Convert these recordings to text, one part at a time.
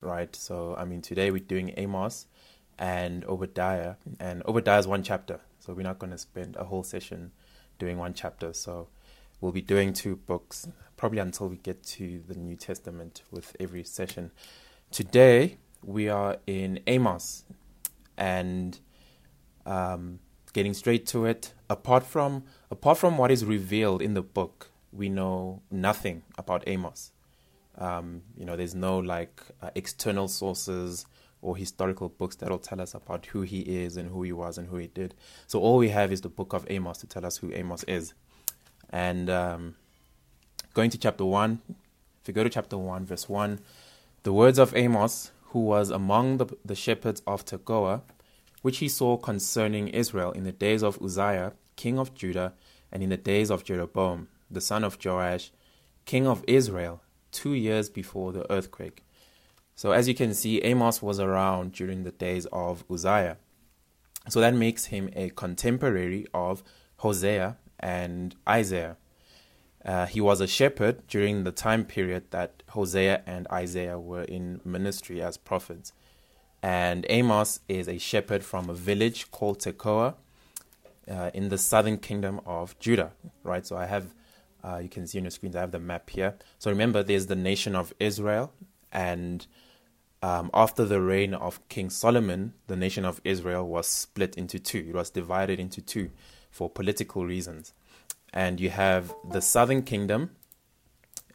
right? So, I mean, today we're doing Amos and Obadiah, and Obadiah is one chapter, so we're not going to spend a whole session doing one chapter. So, we'll be doing two books probably until we get to the New Testament with every session. Today we are in Amos, and um, getting straight to it. Apart from apart from what is revealed in the book, we know nothing about Amos. Um, you know, there's no like uh, external sources or historical books that'll tell us about who he is and who he was and who he did. So all we have is the book of Amos to tell us who Amos is. And um, going to chapter 1, if you go to chapter 1, verse 1, the words of Amos, who was among the, the shepherds of Tekoa, which he saw concerning Israel in the days of Uzziah, king of Judah, and in the days of Jeroboam, the son of Joash, king of Israel, two years before the earthquake. So, as you can see, Amos was around during the days of Uzziah. So, that makes him a contemporary of Hosea and Isaiah. Uh, he was a shepherd during the time period that Hosea and Isaiah were in ministry as prophets. And Amos is a shepherd from a village called Tekoa uh, in the southern kingdom of Judah, right? So I have uh, you can see on your screens, I have the map here. So remember, there's the nation of Israel, and um, after the reign of King Solomon, the nation of Israel was split into two. It was divided into two for political reasons. And you have the southern kingdom,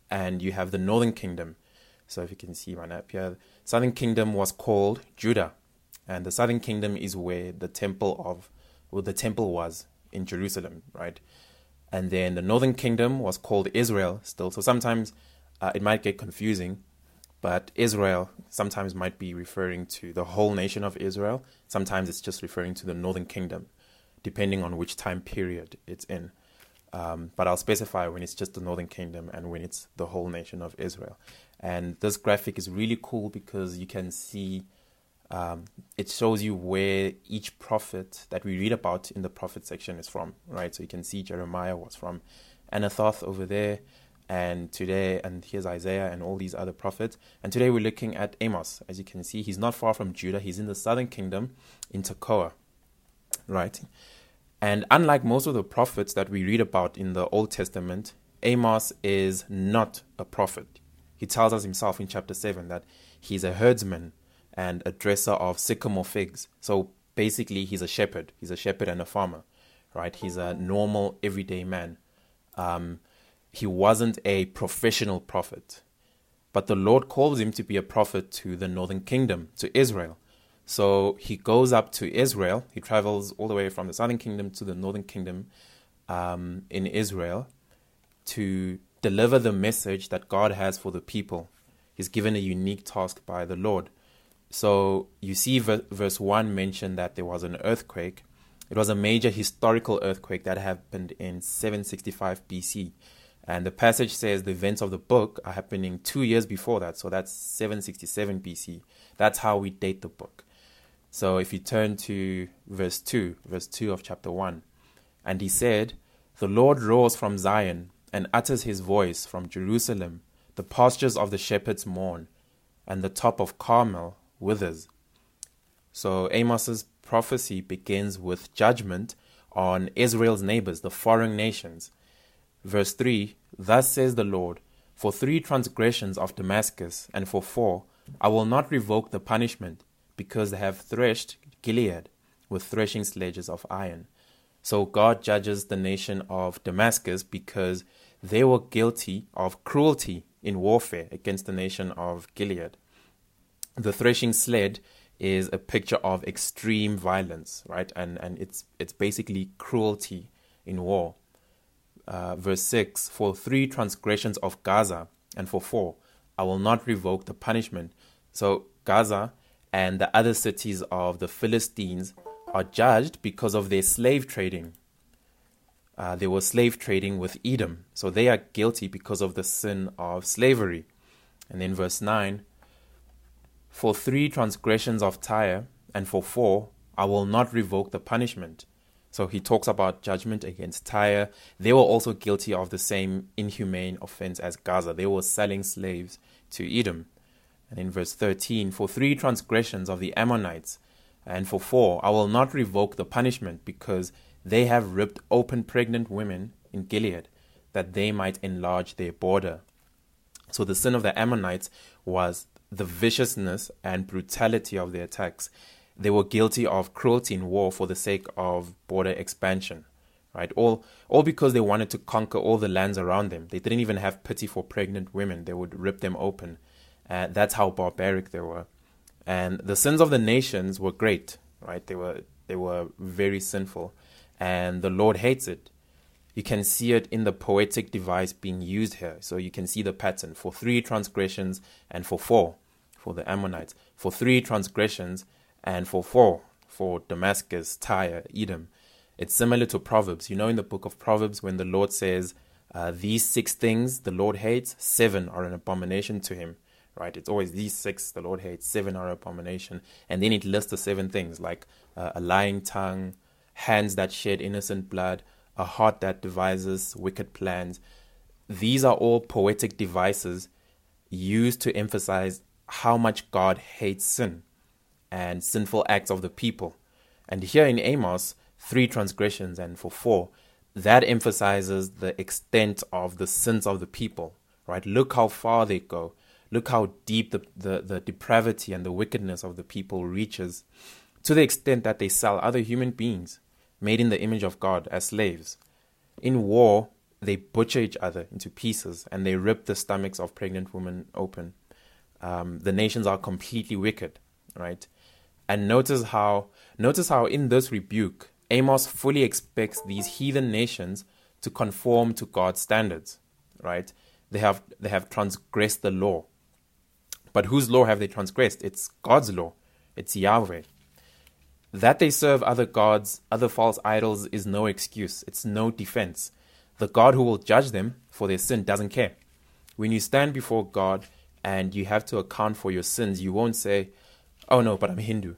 and you have the northern kingdom. So if you can see my map here, southern kingdom was called Judah, and the southern kingdom is where the temple of, well, the temple was in Jerusalem, right? And then the northern kingdom was called Israel still. So sometimes uh, it might get confusing, but Israel sometimes might be referring to the whole nation of Israel. Sometimes it's just referring to the northern kingdom, depending on which time period it's in. Um, but I'll specify when it's just the northern kingdom and when it's the whole nation of Israel. And this graphic is really cool because you can see um, it shows you where each prophet that we read about in the prophet section is from, right? So you can see Jeremiah was from Anathoth over there, and today, and here's Isaiah and all these other prophets. And today we're looking at Amos. As you can see, he's not far from Judah, he's in the southern kingdom in Tekoa, right? And unlike most of the prophets that we read about in the Old Testament, Amos is not a prophet. He tells us himself in chapter 7 that he's a herdsman and a dresser of sycamore figs. So basically, he's a shepherd. He's a shepherd and a farmer, right? He's a normal, everyday man. Um, he wasn't a professional prophet, but the Lord calls him to be a prophet to the northern kingdom, to Israel. So he goes up to Israel. He travels all the way from the southern kingdom to the northern kingdom um, in Israel to deliver the message that God has for the people. He's given a unique task by the Lord. So you see, verse 1 mentioned that there was an earthquake. It was a major historical earthquake that happened in 765 BC. And the passage says the events of the book are happening two years before that. So that's 767 BC. That's how we date the book. So if you turn to verse 2, verse 2 of chapter 1, and he said, The Lord roars from Zion and utters his voice from Jerusalem. The pastures of the shepherds mourn, and the top of Carmel withers. So Amos's prophecy begins with judgment on Israel's neighbors, the foreign nations. Verse 3 Thus says the Lord, For three transgressions of Damascus, and for four, I will not revoke the punishment, because they have threshed Gilead with threshing sledges of iron. So God judges the nation of Damascus because they were guilty of cruelty in warfare against the nation of Gilead the threshing sled is a picture of extreme violence, right? And and it's it's basically cruelty in war. Uh, verse six: For three transgressions of Gaza, and for four, I will not revoke the punishment. So Gaza and the other cities of the Philistines are judged because of their slave trading. Uh, they were slave trading with Edom, so they are guilty because of the sin of slavery. And then verse 9 for three transgressions of Tyre, and for four, I will not revoke the punishment. So he talks about judgment against Tyre. They were also guilty of the same inhumane offense as Gaza. They were selling slaves to Edom. And in verse 13, for three transgressions of the Ammonites, and for four, I will not revoke the punishment, because they have ripped open pregnant women in Gilead, that they might enlarge their border. So the sin of the Ammonites was the viciousness and brutality of their attacks. They were guilty of cruelty in war for the sake of border expansion right? All all because they wanted to conquer all the lands around them. They didn't even have pity for pregnant women. They would rip them open. Uh, that's how barbaric they were. And the sins of the nations were great, right? They were they were very sinful, and the Lord hates it. You can see it in the poetic device being used here. So you can see the pattern for three transgressions and for four for the Ammonites, for three transgressions and for four for Damascus, Tyre, Edom. It's similar to Proverbs. You know, in the book of Proverbs, when the Lord says, uh, These six things the Lord hates, seven are an abomination to him, right? It's always these six the Lord hates, seven are an abomination. And then it lists the seven things like uh, a lying tongue, hands that shed innocent blood, a heart that devises wicked plans. These are all poetic devices used to emphasize how much God hates sin and sinful acts of the people. And here in Amos, three transgressions and for four, that emphasizes the extent of the sins of the people, right? Look how far they go. Look how deep the, the, the depravity and the wickedness of the people reaches to the extent that they sell other human beings made in the image of God as slaves. In war, they butcher each other into pieces and they rip the stomachs of pregnant women open. Um, the nations are completely wicked, right? And notice how notice how in this rebuke Amos fully expects these heathen nations to conform to God's standards, right? They have they have transgressed the law. But whose law have they transgressed? It's God's law. It's Yahweh. That they serve other gods, other false idols is no excuse. It's no defense. The God who will judge them for their sin doesn't care. When you stand before God and you have to account for your sins, you won't say, "Oh no, but I'm Hindu."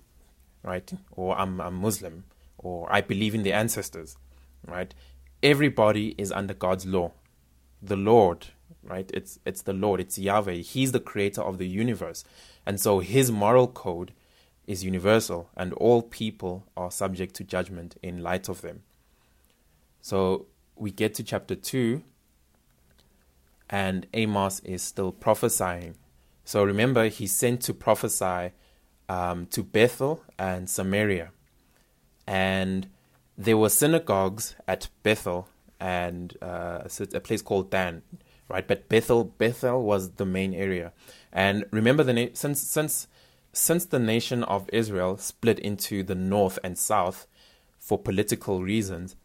Right? Or I'm I'm Muslim or I believe in the ancestors, right? Everybody is under God's law. The Lord, right? It's it's the Lord, it's Yahweh. He's the creator of the universe. And so his moral code is universal and all people are subject to judgment in light of them. So we get to chapter 2 and Amos is still prophesying. So remember, he's sent to prophesy um, to Bethel and Samaria and there were synagogues at Bethel and uh, a place called Dan, right? But Bethel, Bethel was the main area. And remember, the na- since since since the nation of Israel split into the north and south for political reasons,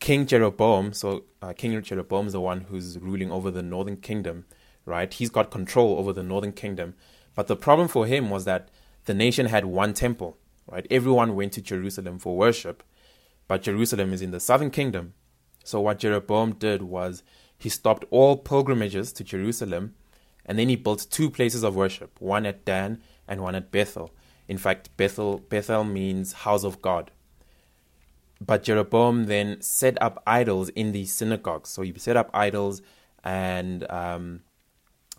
King Jeroboam, so uh, King Jeroboam is the one who's ruling over the northern kingdom, right? He's got control over the northern kingdom. But the problem for him was that the nation had one temple right? Everyone went to Jerusalem for worship, but Jerusalem is in the southern kingdom. So what Jeroboam did was he stopped all pilgrimages to Jerusalem and then he built two places of worship, one at Dan and one at Bethel. In fact, Bethel Bethel means house of God. But Jeroboam then set up idols in these synagogues. So he set up idols and um,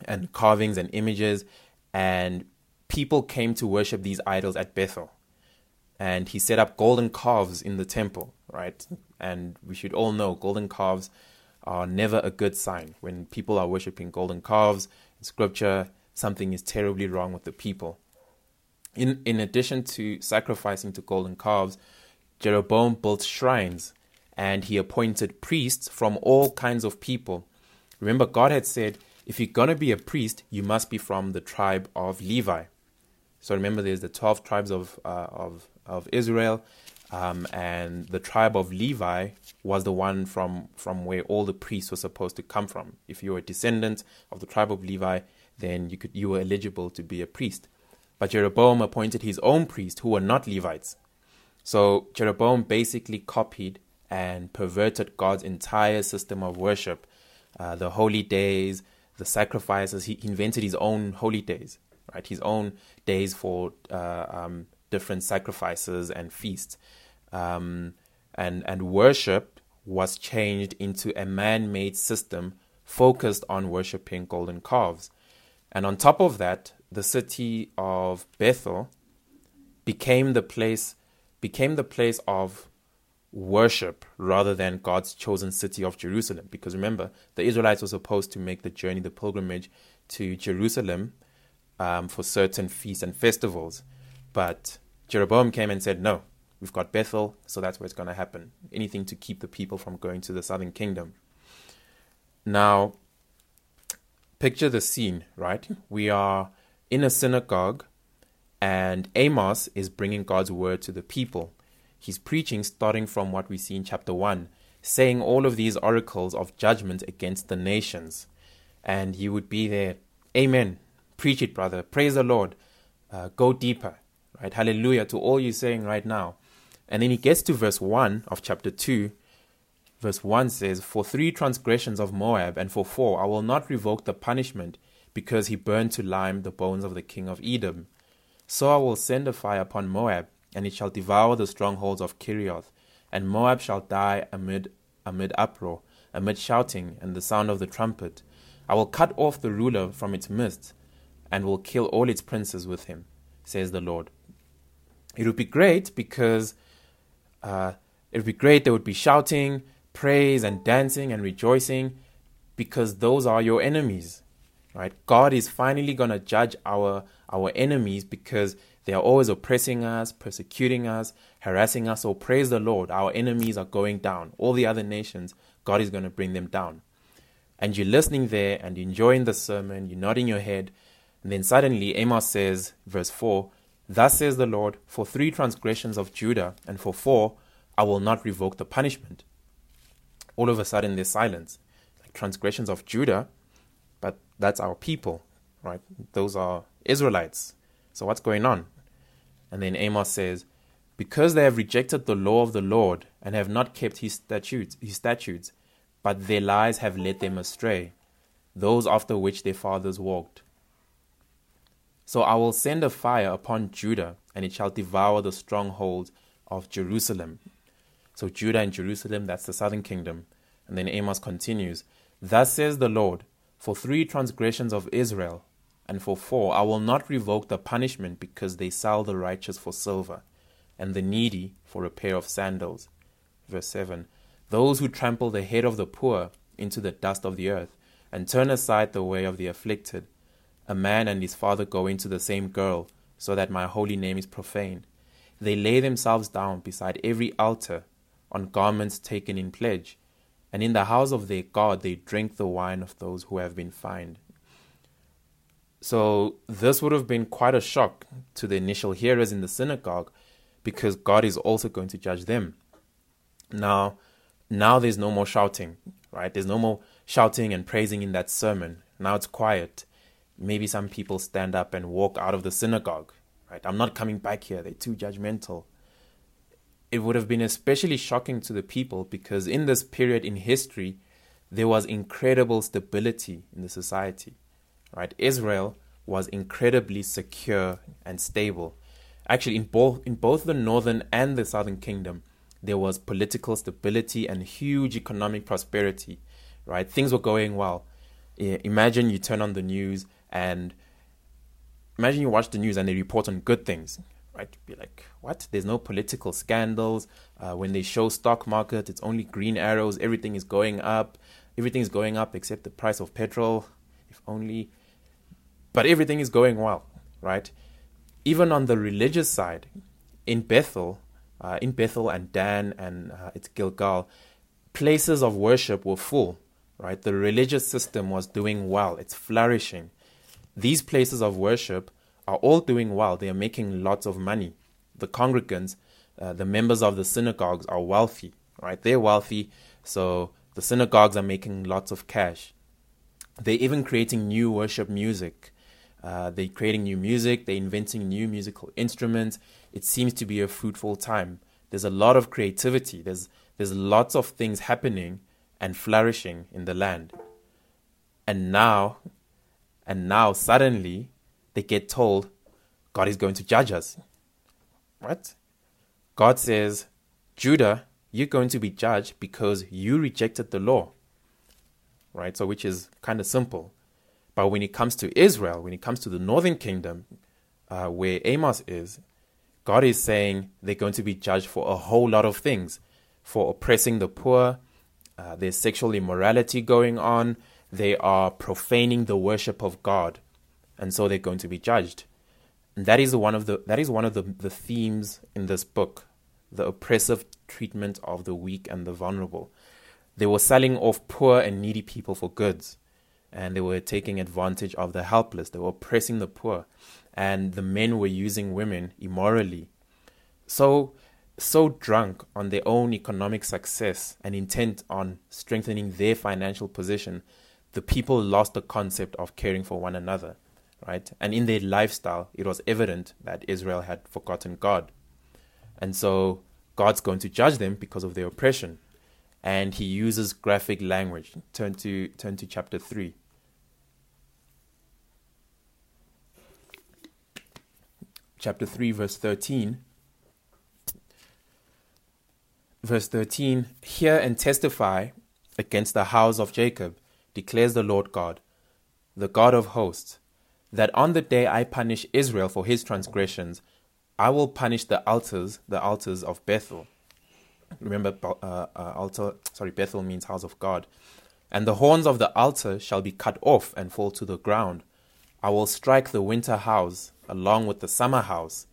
and carvings and images, and people came to worship these idols at Bethel and he set up golden calves in the temple, right? And we should all know golden calves are never a good sign. When people are worshiping golden calves in scripture, something is terribly wrong with the people. In, in addition to sacrificing to golden calves, Jeroboam built shrines and he appointed priests from all kinds of people. Remember, God had said, if you're going to be a priest, you must be from the tribe of Levi. So remember, there's the 12 tribes of, uh, of of Israel, um, and the tribe of Levi was the one from from where all the priests were supposed to come from. If you were a descendant of the tribe of Levi, then you could you were eligible to be a priest. But Jeroboam appointed his own priests who were not Levites. So Jeroboam basically copied and perverted God's entire system of worship, uh, the holy days, the sacrifices. He invented his own holy days, right? His own days for uh, um, different sacrifices and feasts. Um, and, and worship was changed into a man made system focused on worshipping golden calves. And on top of that, the city of Bethel became the place became the place of worship rather than God's chosen city of Jerusalem. Because remember, the Israelites were supposed to make the journey, the pilgrimage to Jerusalem um, for certain feasts and festivals. But Jeroboam came and said, No, we've got Bethel, so that's where it's going to happen. Anything to keep the people from going to the southern kingdom. Now, picture the scene, right? We are in a synagogue, and Amos is bringing God's word to the people. He's preaching starting from what we see in chapter 1, saying all of these oracles of judgment against the nations. And you would be there, Amen. Preach it, brother. Praise the Lord. Uh, go deeper, right? Hallelujah to all you're saying right now. And then he gets to verse 1 of chapter 2. Verse 1 says, For three transgressions of Moab, and for four, I will not revoke the punishment, because he burned to lime the bones of the king of Edom. So I will send a fire upon Moab, and it shall devour the strongholds of Kerioth, and Moab shall die amid amid uproar, amid shouting and the sound of the trumpet. I will cut off the ruler from its midst, and will kill all its princes with him, says the Lord. It would be great because uh, it would be great. There would be shouting, praise, and dancing and rejoicing, because those are your enemies, right? God is finally going to judge our our enemies because they are always oppressing us, persecuting us, harassing us. So praise the Lord. Our enemies are going down. All the other nations, God is going to bring them down. And you're listening there and you're enjoying the sermon, you're nodding your head. And then suddenly Amos says, verse 4 Thus says the Lord, for three transgressions of Judah, and for four, I will not revoke the punishment. All of a sudden, there's silence. Like transgressions of Judah, but that's our people, right? Those are Israelites. So what's going on? And then Amos says, Because they have rejected the law of the Lord and have not kept his statutes, his statutes, but their lies have led them astray, those after which their fathers walked. So I will send a fire upon Judah, and it shall devour the strongholds of Jerusalem. So Judah and Jerusalem, that's the southern kingdom. And then Amos continues, Thus says the Lord, for three transgressions of Israel and for four, I will not revoke the punishment because they sell the righteous for silver, and the needy for a pair of sandals. Verse 7 Those who trample the head of the poor into the dust of the earth, and turn aside the way of the afflicted. A man and his father go into the same girl, so that my holy name is profaned. They lay themselves down beside every altar, on garments taken in pledge, and in the house of their God they drink the wine of those who have been fined. So this would have been quite a shock to the initial hearers in the synagogue because God is also going to judge them. Now, now there's no more shouting, right? There's no more shouting and praising in that sermon. Now it's quiet. Maybe some people stand up and walk out of the synagogue, right? I'm not coming back here. They're too judgmental. It would have been especially shocking to the people because in this period in history, there was incredible stability in the society right? Israel was incredibly secure and stable. Actually, in both in both the northern and the southern kingdom, there was political stability and huge economic prosperity. Right, things were going well. Imagine you turn on the news and imagine you watch the news and they report on good things. Right, be like, what? There's no political scandals. Uh, when they show stock market, it's only green arrows. Everything is going up. Everything is going up except the price of petrol. If only but everything is going well, right? Even on the religious side, in Bethel, uh, in Bethel and Dan and uh, its Gilgal, places of worship were full, right? The religious system was doing well, it's flourishing. These places of worship are all doing well, they are making lots of money. The congregants, uh, the members of the synagogues are wealthy, right? They're wealthy, so the synagogues are making lots of cash. They're even creating new worship music. Uh, they're creating new music, they're inventing new musical instruments. It seems to be a fruitful time. There's a lot of creativity, there's, there's lots of things happening and flourishing in the land. And now, and now suddenly, they get told God is going to judge us. What? God says, Judah, you're going to be judged because you rejected the law. Right? So, which is kind of simple. But when it comes to Israel, when it comes to the northern kingdom, uh, where Amos is, God is saying they're going to be judged for a whole lot of things for oppressing the poor, uh, there's sexual immorality going on, they are profaning the worship of God, and so they're going to be judged. And that is one of the that is one of the, the themes in this book, the oppressive treatment of the weak and the vulnerable. They were selling off poor and needy people for goods, and they were taking advantage of the helpless. They were oppressing the poor and the men were using women immorally. So, so drunk on their own economic success and intent on strengthening their financial position, the people lost the concept of caring for one another, right? And in their lifestyle, it was evident that Israel had forgotten God. And so God's going to judge them because of their oppression. And he uses graphic language. Turn to turn to chapter 3. chapter 3, verse 13. Verse 13 Hear and testify against the house of Jacob, declares the Lord God, the God of hosts, that on the day I punish Israel for his transgressions, I will punish the altars, the altars of Bethel. Remember, uh, uh, altar, sorry, Bethel means house of God. And the horns of the altar shall be cut off and fall to the ground. I will strike the winter house along with the summer house,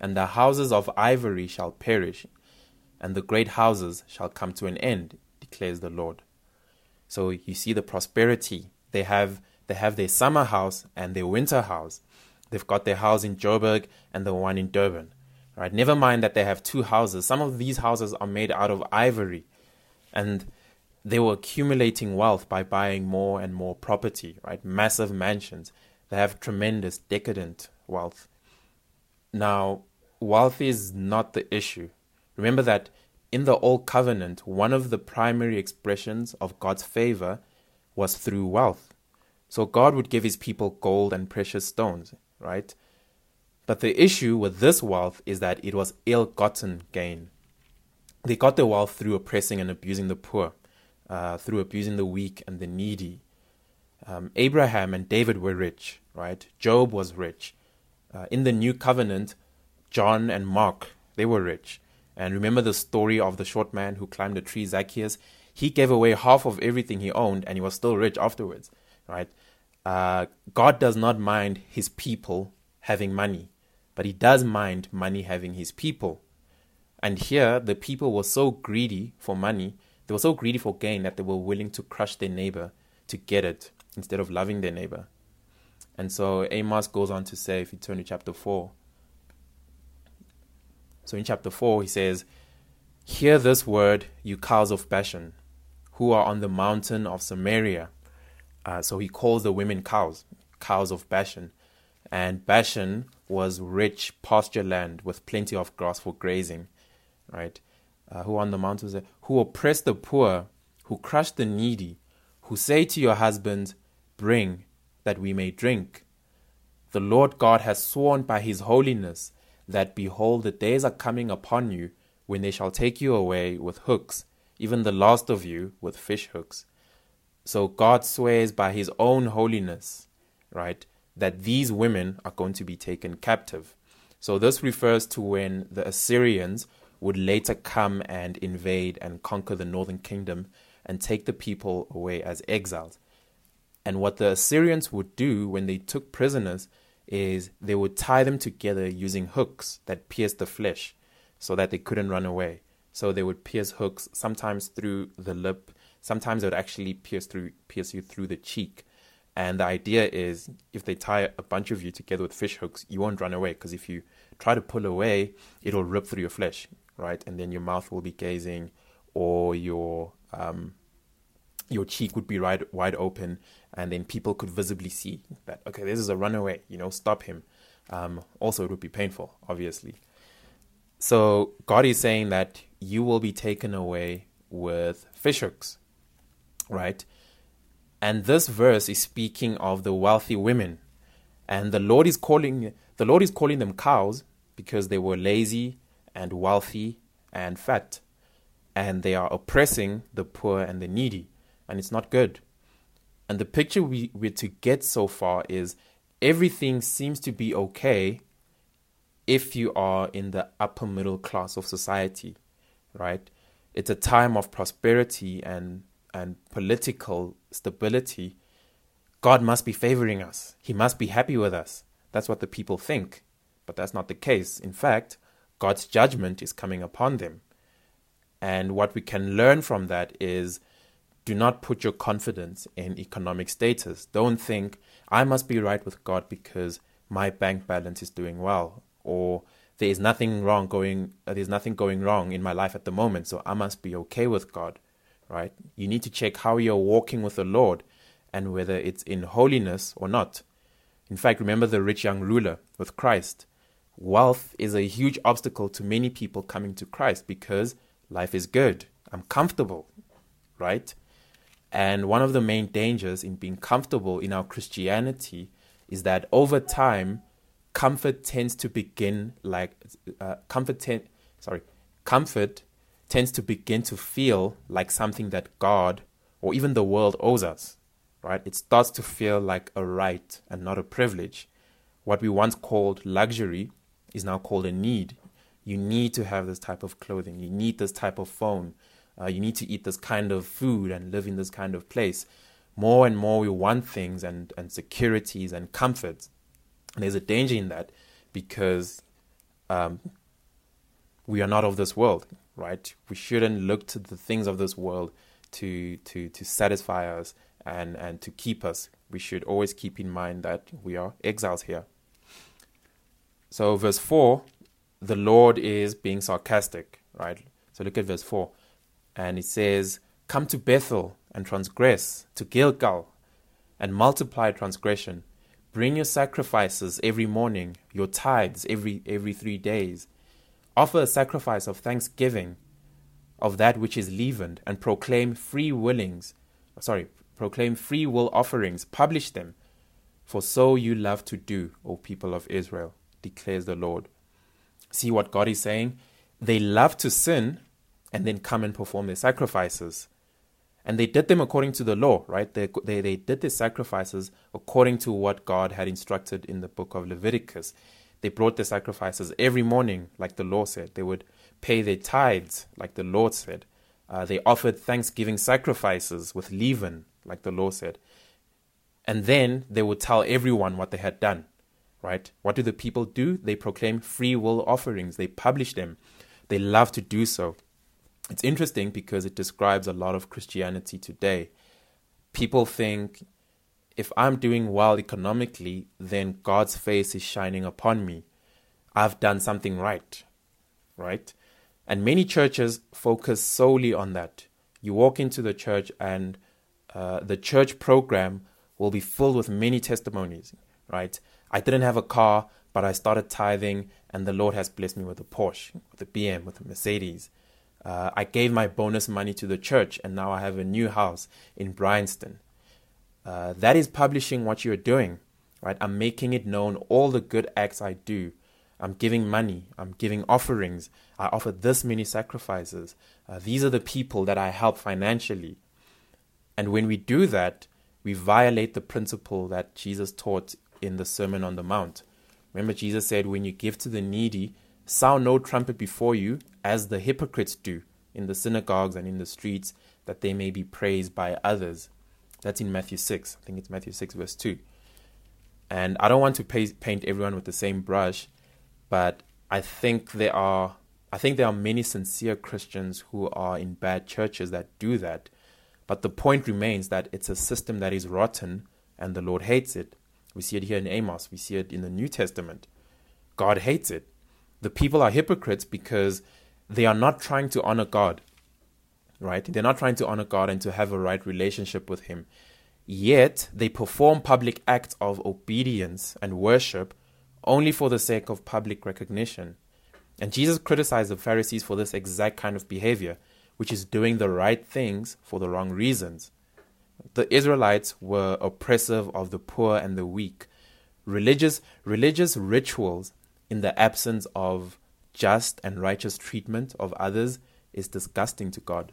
and the houses of ivory shall perish, and the great houses shall come to an end, declares the Lord. So you see the prosperity. They have they have their summer house and their winter house. They've got their house in Joburg and the one in Durban. Right? Never mind that they have two houses. Some of these houses are made out of ivory. And they were accumulating wealth by buying more and more property, right? Massive mansions. They have tremendous decadent wealth. Now, wealth is not the issue. Remember that in the Old Covenant, one of the primary expressions of God's favor was through wealth. So God would give his people gold and precious stones, right? But the issue with this wealth is that it was ill gotten gain. They got their wealth through oppressing and abusing the poor, uh, through abusing the weak and the needy. Um, Abraham and David were rich, right? Job was rich. Uh, in the new covenant, John and Mark, they were rich. And remember the story of the short man who climbed a tree, Zacchaeus? He gave away half of everything he owned and he was still rich afterwards, right? Uh, God does not mind his people having money, but he does mind money having his people. And here, the people were so greedy for money, they were so greedy for gain that they were willing to crush their neighbor to get it instead of loving their neighbor. And so Amos goes on to say, if you turn to chapter 4. So in chapter 4, he says, Hear this word, you cows of Bashan, who are on the mountain of Samaria. Uh, so he calls the women cows, cows of Bashan. And Bashan was rich pasture land with plenty of grass for grazing, right? Uh, who on the mountains, who oppress the poor, who crush the needy, who say to your husbands, Bring, that we may drink. The Lord God has sworn by his holiness that, behold, the days are coming upon you when they shall take you away with hooks, even the last of you with fish hooks. So God swears by his own holiness, right, that these women are going to be taken captive. So this refers to when the Assyrians would later come and invade and conquer the northern kingdom and take the people away as exiles. And what the Assyrians would do when they took prisoners is they would tie them together using hooks that pierced the flesh so that they couldn't run away. So they would pierce hooks sometimes through the lip, sometimes it would actually pierce through pierce you through the cheek. And the idea is if they tie a bunch of you together with fish hooks, you won't run away because if you try to pull away, it'll rip through your flesh, right? And then your mouth will be gazing or your um, your cheek would be right wide open and then people could visibly see that okay this is a runaway you know stop him um, also it would be painful obviously so god is saying that you will be taken away with fishhooks right? And this verse is speaking of the wealthy women. And the lord is calling the lord is calling them cows because they were lazy and wealthy and fat. And they are oppressing the poor and the needy. And it's not good. And the picture we, we're to get so far is everything seems to be okay if you are in the upper middle class of society, right? It's a time of prosperity and, and political stability. God must be favoring us. He must be happy with us. That's what the people think. But that's not the case. In fact, God's judgment is coming upon them. And what we can learn from that is do not put your confidence in economic status. Don't think, I must be right with God because my bank balance is doing well, or there is nothing wrong going, there's nothing going wrong in my life at the moment, so I must be okay with God, right? You need to check how you're walking with the Lord and whether it's in holiness or not. In fact, remember the rich young ruler with Christ. Wealth is a huge obstacle to many people coming to Christ because life is good. I'm comfortable, right? And one of the main dangers in being comfortable in our Christianity is that over time, comfort tends to begin like uh, comfort. Ten- sorry, comfort tends to begin to feel like something that God or even the world owes us. Right? It starts to feel like a right and not a privilege. What we once called luxury is now called a need. You need to have this type of clothing. You need this type of phone uh, you need to eat this kind of food and live in this kind of place. More and more, we want things and, and securities and comforts. And there's a danger in that because um, we are not of this world, right? We shouldn't look to the things of this world to to to satisfy us and and to keep us. We should always keep in mind that we are exiles here. So verse 4, the Lord is being sarcastic, right? So look at verse 4 and it says, Come to Bethel and transgress, to Gilgal and multiply transgression. Bring your sacrifices every morning, your tithes every, every three days. Offer a sacrifice of thanksgiving of that which is leavened, and proclaim free willings, sorry, proclaim free will offerings, publish them. For so you love to do, O people of Israel, declares the Lord. See what God is saying? They love to sin, and then come and perform their sacrifices. And they did them according to the law, right? They, they, they did their sacrifices according to what God had instructed in the book of Leviticus. They brought their sacrifices every morning, like the law said. They would pay their tithes, like the Lord said. Uh, they offered thanksgiving sacrifices with leaven, like the law said. And then they would tell everyone what they had done, right? What do the people do? They proclaim free will offerings, they publish them. They love to do so. It's interesting because it describes a lot of Christianity today. People think if I'm doing well economically, then God's face is shining upon me. I've done something right, right? And many churches focus solely on that. You walk into the church, and uh, the church program will be filled with many testimonies, right? I didn't have a car, but I started tithing, and the Lord has blessed me with a Porsche, with a BM, with a Mercedes. Uh, I gave my bonus money to the church, and now I have a new house in Bryanston. Uh, that is publishing what you're doing, right? I'm making it known all the good acts I do. I'm giving money. I'm giving offerings. I offer this many sacrifices. Uh, these are the people that I help financially. And when we do that, we violate the principle that Jesus taught in the Sermon on the Mount. Remember, Jesus said, When you give to the needy, sound no trumpet before you, as the hypocrites do in the synagogues and in the streets, that they may be praised by others. That's in Matthew 6. I think it's Matthew 6, verse 2. And I don't want to paint everyone with the same brush, but I think there are I think there are many sincere Christians who are in bad churches that do that. But the point remains that it's a system that is rotten and the Lord hates it. We see it here in Amos, we see it in the New Testament. God hates it the people are hypocrites because they are not trying to honor God, right? They're not trying to honor God and to have a right relationship with Him. Yet they perform public acts of obedience and worship only for the sake of public recognition. And Jesus criticized the Pharisees for this exact kind of behavior, which is doing the right things for the wrong reasons. The Israelites were oppressive of the poor and the weak. Religious religious rituals in the absence of just and righteous treatment of others is disgusting to God.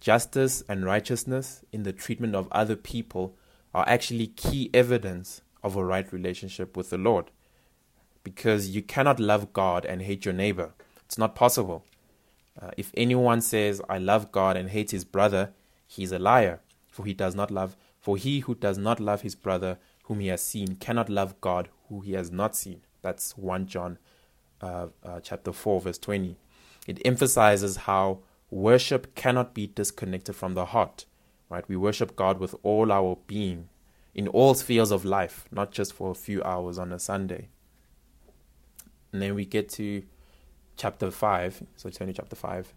Justice and righteousness in the treatment of other people are actually key evidence of a right relationship with the Lord. Because you cannot love God and hate your neighbor. It's not possible. Uh, if anyone says, I love God and hates his brother, he is a liar. For he does not love, for he who does not love his brother whom he has seen cannot love God who he has not seen. That's 1 John uh, uh, chapter 4, verse 20. It emphasizes how worship cannot be disconnected from the heart. Right? We worship God with all our being in all spheres of life, not just for a few hours on a Sunday. And then we get to chapter 5. So turn to chapter 5.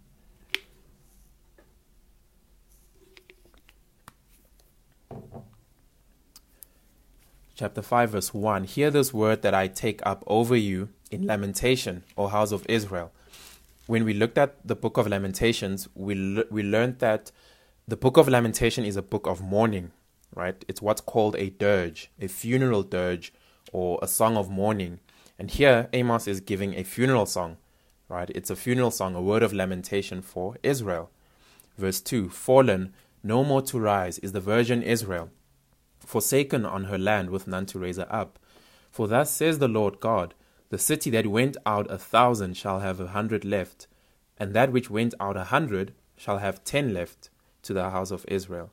Chapter 5, verse 1 Hear this word that I take up over you in lamentation, O house of Israel. When we looked at the book of Lamentations, we, we learned that the book of Lamentation is a book of mourning, right? It's what's called a dirge, a funeral dirge, or a song of mourning. And here, Amos is giving a funeral song, right? It's a funeral song, a word of lamentation for Israel. Verse 2 Fallen, no more to rise, is the virgin Israel, forsaken on her land with none to raise her up. For thus says the Lord God the city that went out a thousand shall have a hundred left, and that which went out a hundred shall have ten left to the house of Israel.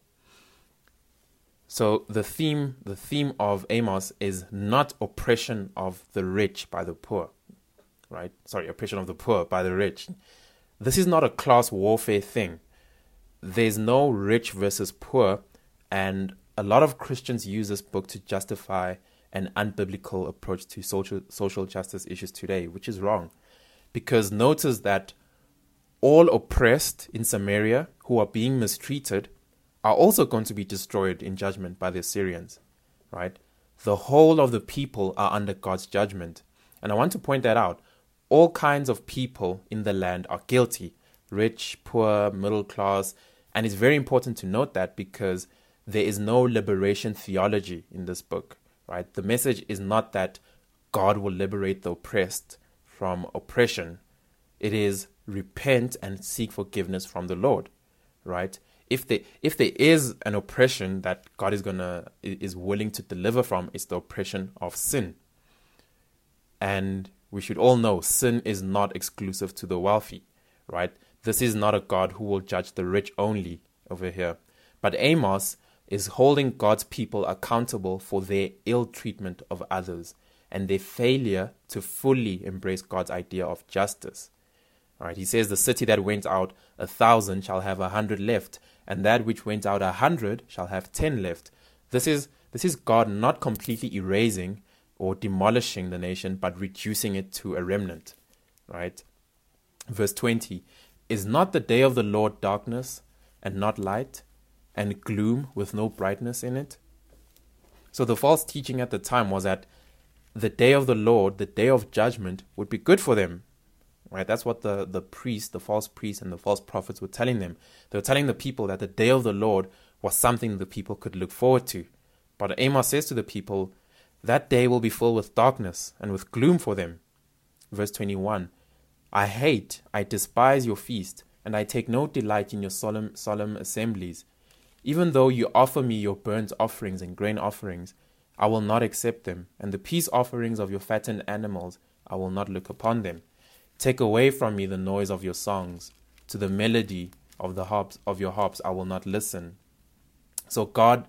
So the theme, the theme of Amos is not oppression of the rich by the poor, right? Sorry, oppression of the poor by the rich. This is not a class warfare thing. There's no rich versus poor, and a lot of Christians use this book to justify an unbiblical approach to social social justice issues today, which is wrong. Because notice that all oppressed in Samaria who are being mistreated are also going to be destroyed in judgment by the Assyrians, right? The whole of the people are under God's judgment. And I want to point that out. All kinds of people in the land are guilty rich, poor, middle class. And it's very important to note that because there is no liberation theology in this book right? The message is not that God will liberate the oppressed from oppression. It is repent and seek forgiveness from the Lord, right? If there if there is an oppression that God is gonna is willing to deliver from, it's the oppression of sin. And we should all know sin is not exclusive to the wealthy, right? This is not a God who will judge the rich only over here. But Amos is holding God's people accountable for their ill treatment of others and their failure to fully embrace God's idea of justice. All right, he says, The city that went out a thousand shall have a hundred left, and that which went out a hundred shall have ten left. This is, this is God not completely erasing or demolishing the nation, but reducing it to a remnant. Right? Verse 20 Is not the day of the Lord darkness and not light? And gloom with no brightness in it. So the false teaching at the time was that the day of the Lord, the day of judgment, would be good for them. Right? That's what the, the priests, the false priests, and the false prophets were telling them. They were telling the people that the day of the Lord was something the people could look forward to. But Amos says to the people, that day will be full with darkness and with gloom for them. Verse 21 I hate, I despise your feast, and I take no delight in your solemn, solemn assemblies. Even though you offer me your burnt offerings and grain offerings, I will not accept them, and the peace offerings of your fattened animals, I will not look upon them. Take away from me the noise of your songs. To the melody of the harps of your harps I will not listen. So God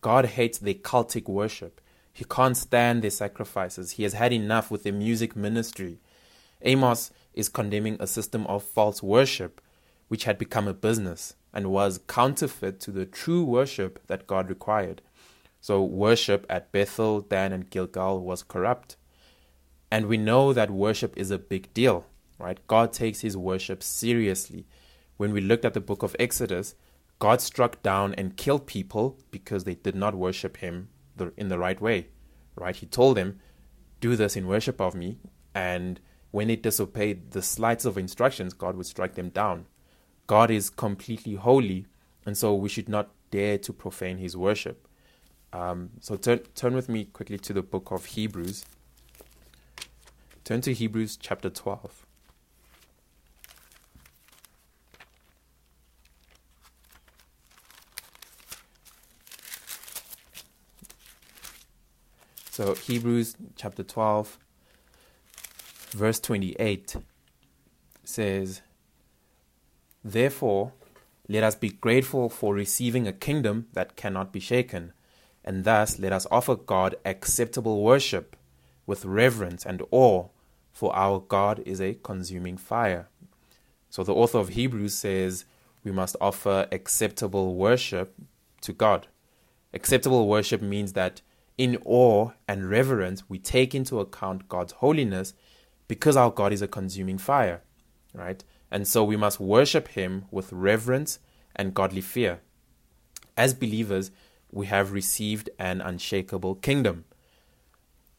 God hates their cultic worship. He can't stand their sacrifices. He has had enough with their music ministry. Amos is condemning a system of false worship which had become a business and was counterfeit to the true worship that God required. So, worship at Bethel, Dan, and Gilgal was corrupt. And we know that worship is a big deal, right? God takes his worship seriously. When we looked at the book of Exodus, God struck down and killed people because they did not worship him in the right way, right? He told them, Do this in worship of me. And when they disobeyed the slightest of instructions, God would strike them down. God is completely holy, and so we should not dare to profane his worship. Um, so turn, turn with me quickly to the book of Hebrews. Turn to Hebrews chapter 12. So, Hebrews chapter 12, verse 28 says, Therefore, let us be grateful for receiving a kingdom that cannot be shaken, and thus let us offer God acceptable worship with reverence and awe, for our God is a consuming fire. So the author of Hebrews says we must offer acceptable worship to God. Acceptable worship means that in awe and reverence we take into account God's holiness because our God is a consuming fire, right? And so we must worship him with reverence and godly fear. As believers, we have received an unshakable kingdom.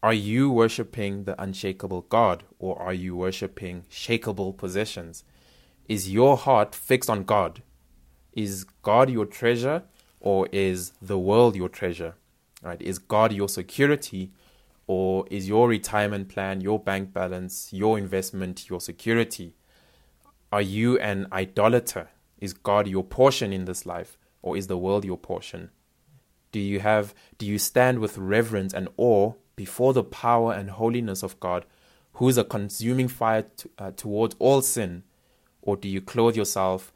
Are you worshipping the unshakable God or are you worshipping shakable possessions? Is your heart fixed on God? Is God your treasure or is the world your treasure? Right? Is God your security or is your retirement plan, your bank balance, your investment your security? Are you an idolater? Is God your portion in this life or is the world your portion? Do you have do you stand with reverence and awe before the power and holiness of God, who is a consuming fire to, uh, towards all sin, or do you clothe yourself?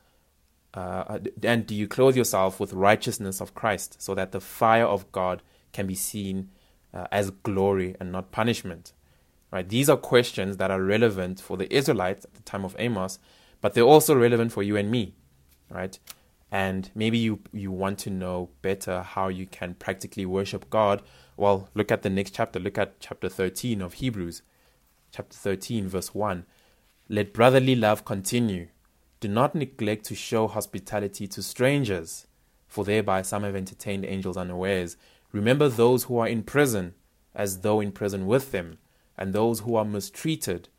Uh, and do you clothe yourself with righteousness of Christ, so that the fire of God can be seen uh, as glory and not punishment? Right? These are questions that are relevant for the Israelites at the time of Amos, but they're also relevant for you and me. Right? and maybe you you want to know better how you can practically worship God, well, look at the next chapter. Look at chapter 13 of Hebrews. Chapter 13 verse 1. Let brotherly love continue. Do not neglect to show hospitality to strangers, for thereby some have entertained angels unawares. Remember those who are in prison, as though in prison with them, and those who are mistreated.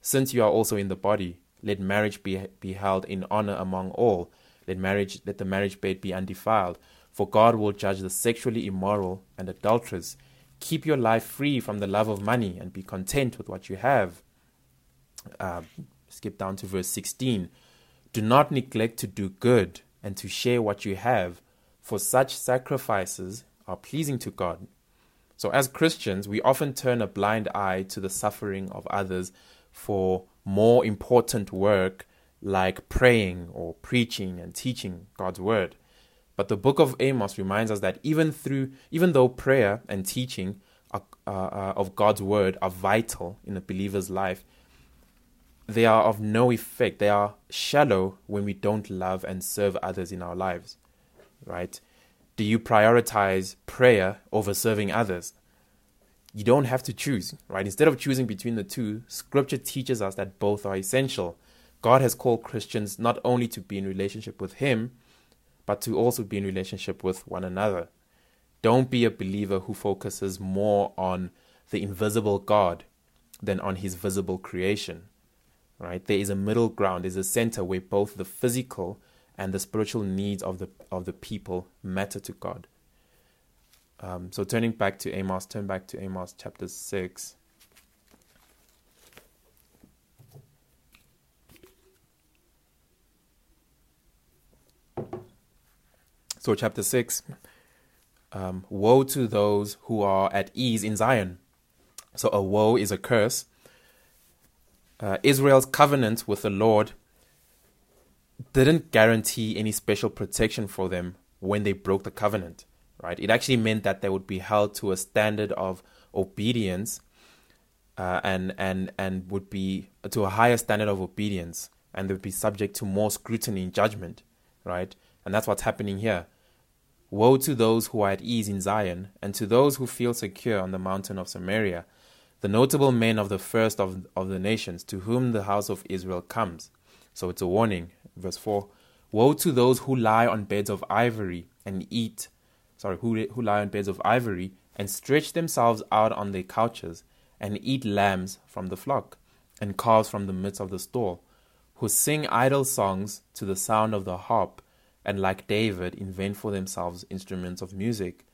Since you are also in the body, let marriage be, be held in honor among all let marriage let the marriage bed be undefiled, for God will judge the sexually immoral and adulterous. Keep your life free from the love of money and be content with what you have. Uh, skip down to verse 16. Do not neglect to do good and to share what you have, for such sacrifices are pleasing to God. So, as Christians, we often turn a blind eye to the suffering of others for more important work like praying or preaching and teaching God's word. But the book of Amos reminds us that even through, even though prayer and teaching are, uh, uh, of God's word are vital in a believer's life, they are of no effect. They are shallow when we don't love and serve others in our lives. Right? Do you prioritize prayer over serving others? You don't have to choose, right? Instead of choosing between the two, scripture teaches us that both are essential. God has called Christians not only to be in relationship with Him, but to also be in relationship with one another. Don't be a believer who focuses more on the invisible God than on His visible creation. Right? There is a middle ground, there's a center where both the physical and the spiritual needs of the of the people matter to God. Um, so turning back to Amos, turn back to Amos chapter six. So, chapter 6 um, Woe to those who are at ease in Zion. So, a woe is a curse. Uh, Israel's covenant with the Lord didn't guarantee any special protection for them when they broke the covenant, right? It actually meant that they would be held to a standard of obedience uh, and and and would be to a higher standard of obedience, and they would be subject to more scrutiny and judgment, right? And that's what's happening here. Woe to those who are at ease in Zion, and to those who feel secure on the mountain of Samaria, the notable men of the first of, of the nations, to whom the house of Israel comes. So it's a warning. Verse 4 Woe to those who lie on beds of ivory and eat, sorry, who, who lie on beds of ivory and stretch themselves out on their couches and eat lambs from the flock and calves from the midst of the stall, who sing idle songs to the sound of the harp and like David invent for themselves instruments of music,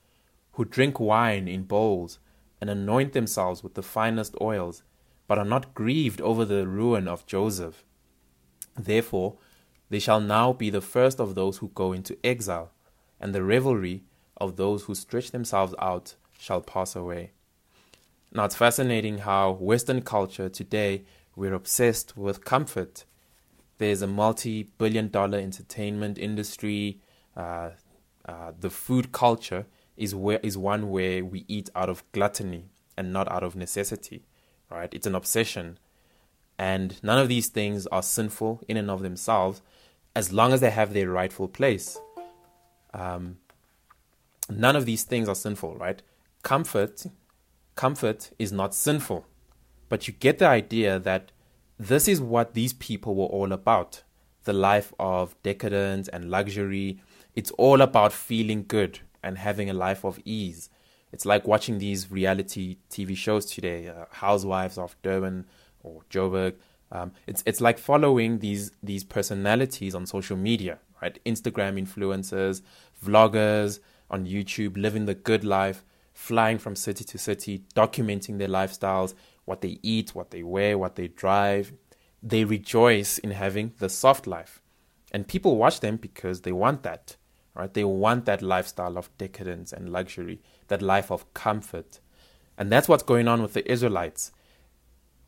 who drink wine in bowls and anoint themselves with the finest oils, but are not grieved over the ruin of Joseph. Therefore, they shall now be the first of those who go into exile, and the revelry of those who stretch themselves out shall pass away. Now, it's fascinating how Western culture today, we're obsessed with comfort. There's a multi billion dollar entertainment industry. Uh, uh, the food culture is, where, is one where we eat out of gluttony and not out of necessity, right? It's an obsession. And none of these things are sinful in and of themselves as long as they have their rightful place. Um, none of these things are sinful, right? Comfort, comfort is not sinful, but you get the idea that this is what these people were all about the life of decadence and luxury. It's all about feeling good and having a life of ease. It's like watching these reality TV shows today, uh, Housewives of Durban or Joburg. Um, it's it's like following these these personalities on social media, right? Instagram influencers, vloggers on YouTube, living the good life, flying from city to city, documenting their lifestyles, what they eat, what they wear, what they drive. They rejoice in having the soft life. And people watch them because they want that, right? They want that lifestyle of decadence and luxury, that life of comfort. And that's what's going on with the Israelites.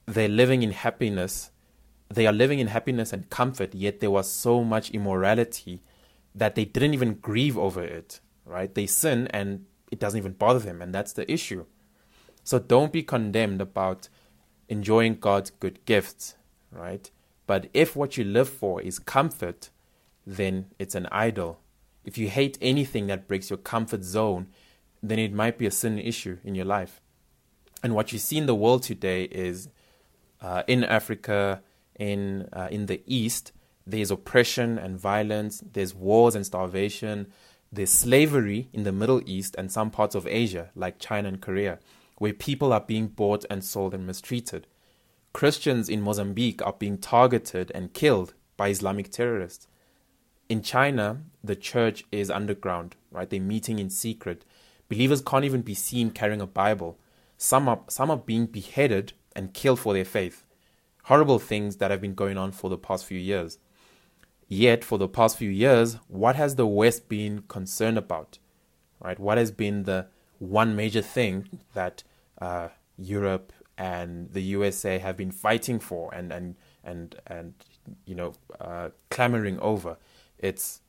They're living in happiness. They are living in happiness and comfort, yet there was so much immorality that they didn't even grieve over it, right? They sin and it doesn't even bother them, and that's the issue. So don't be condemned about enjoying God's good gifts, right? But if what you live for is comfort, then it's an idol. If you hate anything that breaks your comfort zone, then it might be a sin issue in your life. And what you see in the world today is uh, in Africa, in uh, in the East, there's oppression and violence, there's wars and starvation, there's slavery in the Middle East and some parts of Asia, like China and Korea, where people are being bought and sold and mistreated. Christians in Mozambique are being targeted and killed by Islamic terrorists. In China, the church is underground, right? They're meeting in secret. Believers can't even be seen carrying a Bible. Some are, some are being beheaded and killed for their faith. Horrible things that have been going on for the past few years. Yet, for the past few years, what has the West been concerned about? Right? What has been the one major thing that uh, Europe and the USA have been fighting for and and and and you know uh, clamoring over? It's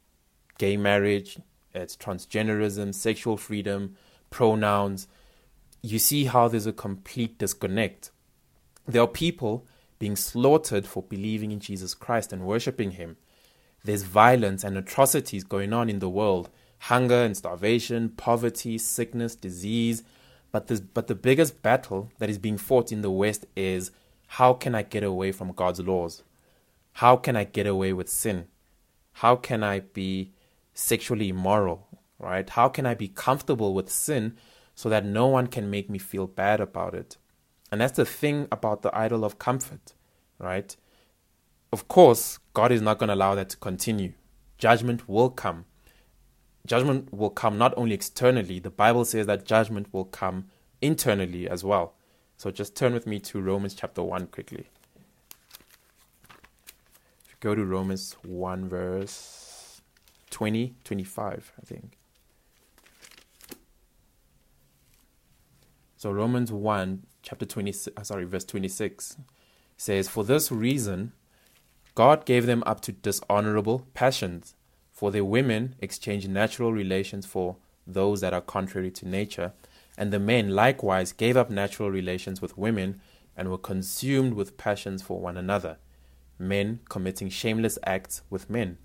gay marriage, it's transgenderism, sexual freedom, pronouns. You see how there's a complete disconnect. There are people being slaughtered for believing in Jesus Christ and worshiping Him there's violence and atrocities going on in the world hunger and starvation, poverty, sickness, disease. But, this, but the biggest battle that is being fought in the West is how can I get away from God's laws? How can I get away with sin? How can I be sexually immoral? Right? How can I be comfortable with sin so that no one can make me feel bad about it? And that's the thing about the idol of comfort, right? Of course, God is not going to allow that to continue. Judgment will come. Judgment will come not only externally, the Bible says that judgment will come internally as well. So just turn with me to Romans chapter 1 quickly. If you go to Romans 1, verse 20, 25, I think. So Romans 1, chapter 20, uh, sorry, verse 26 says, For this reason, God gave them up to dishonorable passions, for their women exchanged natural relations for those that are contrary to nature, and the men likewise gave up natural relations with women and were consumed with passions for one another, men committing shameless acts with men,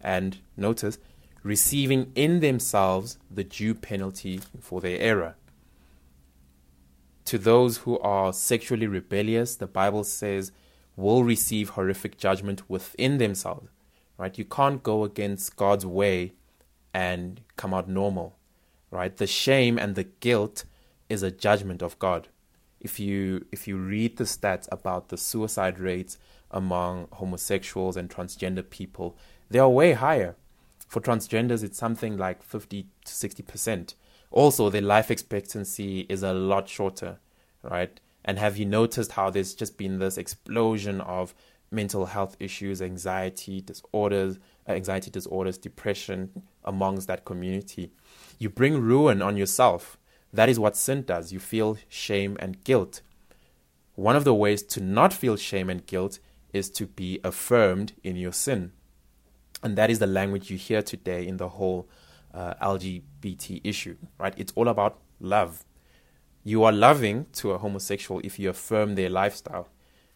and, notice, receiving in themselves the due penalty for their error. To those who are sexually rebellious, the Bible says will receive horrific judgment within themselves. Right? You can't go against God's way and come out normal. Right? The shame and the guilt is a judgment of God. If you if you read the stats about the suicide rates among homosexuals and transgender people, they are way higher. For transgenders, it's something like 50 to 60 percent. Also, their life expectancy is a lot shorter, right? And have you noticed how there's just been this explosion of mental health issues, anxiety disorders, uh, anxiety disorders, depression amongst that community? You bring ruin on yourself that is what sin does. You feel shame and guilt. One of the ways to not feel shame and guilt is to be affirmed in your sin. And that is the language you hear today in the whole uh, LGBT issue, right? It's all about love. You are loving to a homosexual if you affirm their lifestyle.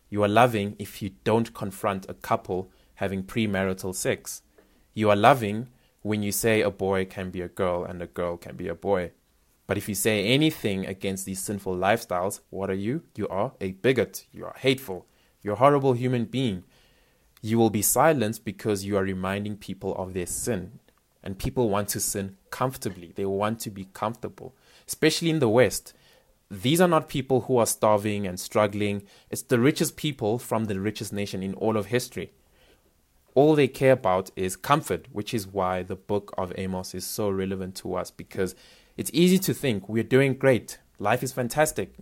You are loving if you don't confront a couple having premarital sex. You are loving when you say a boy can be a girl and a girl can be a boy. But if you say anything against these sinful lifestyles, what are you? You are a bigot. You are hateful. You're a horrible human being. You will be silenced because you are reminding people of their sin. And people want to sin comfortably. They want to be comfortable, especially in the West. These are not people who are starving and struggling. It's the richest people from the richest nation in all of history. All they care about is comfort, which is why the book of Amos is so relevant to us because it's easy to think we're doing great, life is fantastic,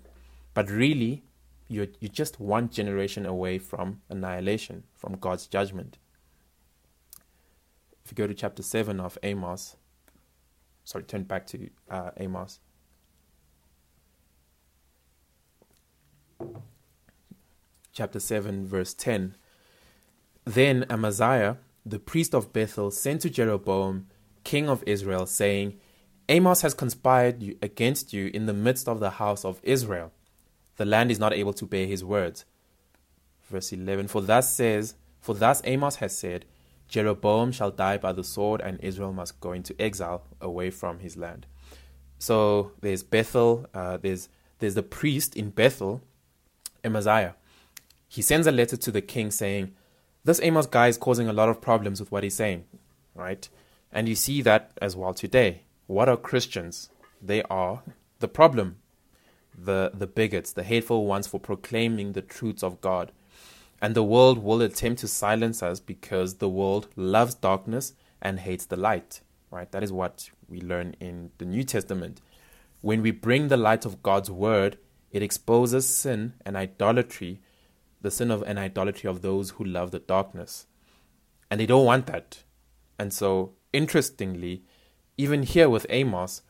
but really, you're, you're just one generation away from annihilation, from God's judgment. If you go to chapter 7 of Amos, sorry, turn back to uh, Amos. Chapter 7, verse 10. Then Amaziah, the priest of Bethel, sent to Jeroboam, king of Israel, saying, Amos has conspired against you in the midst of the house of Israel. The land is not able to bear his words. Verse 11 For thus says, For thus Amos has said, Jeroboam shall die by the sword, and Israel must go into exile away from his land. So there's Bethel, uh, there's, there's the priest in Bethel, Amaziah. He sends a letter to the king saying, This Amos guy is causing a lot of problems with what he's saying, right? And you see that as well today. What are Christians? They are the problem, the, the bigots, the hateful ones for proclaiming the truths of God. And the world will attempt to silence us because the world loves darkness and hates the light. Right? That is what we learn in the New Testament. When we bring the light of God's word, it exposes sin and idolatry, the sin of an idolatry of those who love the darkness. And they don't want that. And so, interestingly, even here with Amos,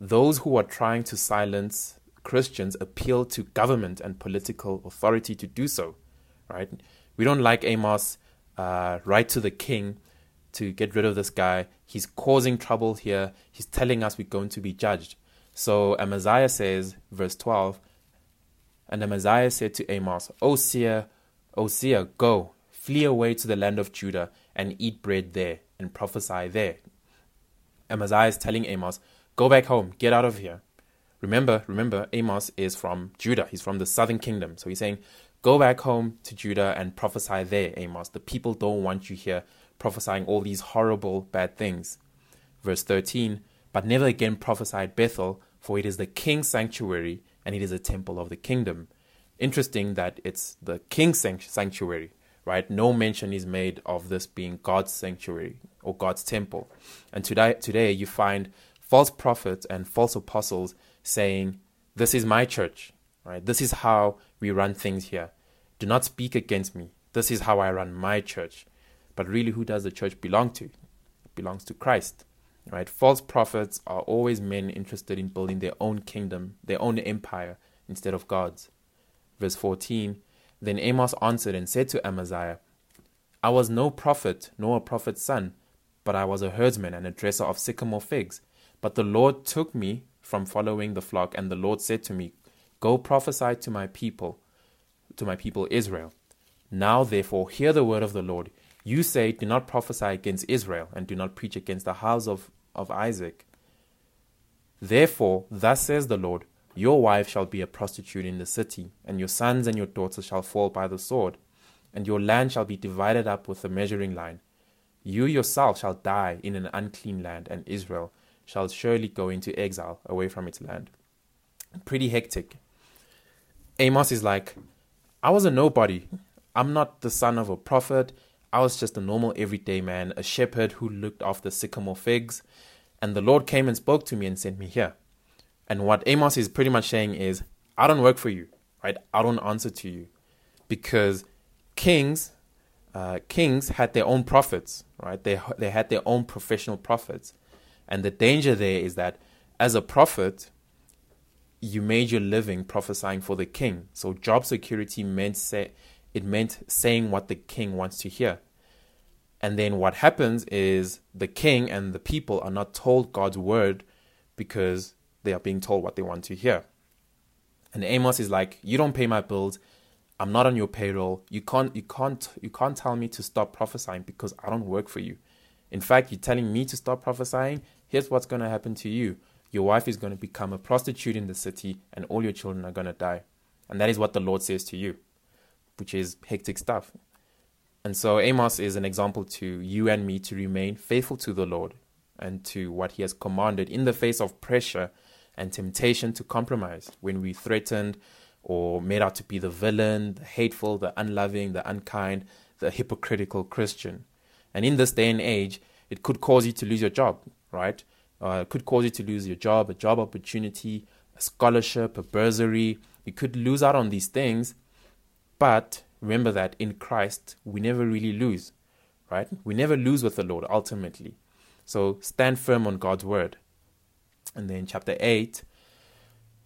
those who are trying to silence Christians appeal to government and political authority to do so. Right? We don't like Amos. Uh, write to the king to get rid of this guy. He's causing trouble here. He's telling us we're going to be judged. So Amaziah says, verse 12, and Amaziah said to Amos, O seer, O seer, go, flee away to the land of Judah and eat bread there and prophesy there. Amaziah is telling Amos, Go back home, get out of here. Remember, remember, Amos is from Judah. He's from the southern kingdom. So he's saying, Go back home to Judah and prophesy there, Amos. The people don't want you here prophesying all these horrible, bad things. Verse 13, But never again prophesied Bethel, for it is the king's sanctuary and it is a temple of the kingdom. Interesting that it's the king's sanctuary, right? No mention is made of this being God's sanctuary or God's temple. And today, today you find false prophets and false apostles saying, This is my church, right? This is how we run things here. Do not speak against me. This is how I run my church. But really, who does the church belong to? It belongs to Christ, right? False prophets are always men interested in building their own kingdom, their own empire, instead of God's. Verse 14 Then Amos answered and said to Amaziah, I was no prophet, nor a prophet's son but I was a herdsman and a dresser of sycamore figs. But the Lord took me from following the flock, and the Lord said to me, Go prophesy to my people, to my people Israel. Now therefore hear the word of the Lord. You say, Do not prophesy against Israel, and do not preach against the house of, of Isaac. Therefore, thus says the Lord, Your wife shall be a prostitute in the city, and your sons and your daughters shall fall by the sword, and your land shall be divided up with the measuring line. You yourself shall die in an unclean land, and Israel shall surely go into exile away from its land. Pretty hectic. Amos is like, I was a nobody. I'm not the son of a prophet. I was just a normal everyday man, a shepherd who looked after sycamore figs. And the Lord came and spoke to me and sent me here. And what Amos is pretty much saying is, I don't work for you, right? I don't answer to you. Because kings uh, kings had their own prophets, right? They they had their own professional prophets, and the danger there is that as a prophet, you made your living prophesying for the king. So job security meant say, it meant saying what the king wants to hear. And then what happens is the king and the people are not told God's word because they are being told what they want to hear. And Amos is like, "You don't pay my bills. I'm not on your payroll. You can't you can't you can't tell me to stop prophesying because I don't work for you. In fact, you're telling me to stop prophesying. Here's what's going to happen to you. Your wife is going to become a prostitute in the city and all your children are going to die. And that is what the Lord says to you, which is hectic stuff. And so Amos is an example to you and me to remain faithful to the Lord and to what he has commanded in the face of pressure and temptation to compromise when we threatened or made out to be the villain, the hateful, the unloving, the unkind, the hypocritical Christian. And in this day and age, it could cause you to lose your job, right? Uh, it could cause you to lose your job, a job opportunity, a scholarship, a bursary. You could lose out on these things. But remember that in Christ, we never really lose, right? We never lose with the Lord ultimately. So stand firm on God's word. And then chapter 8,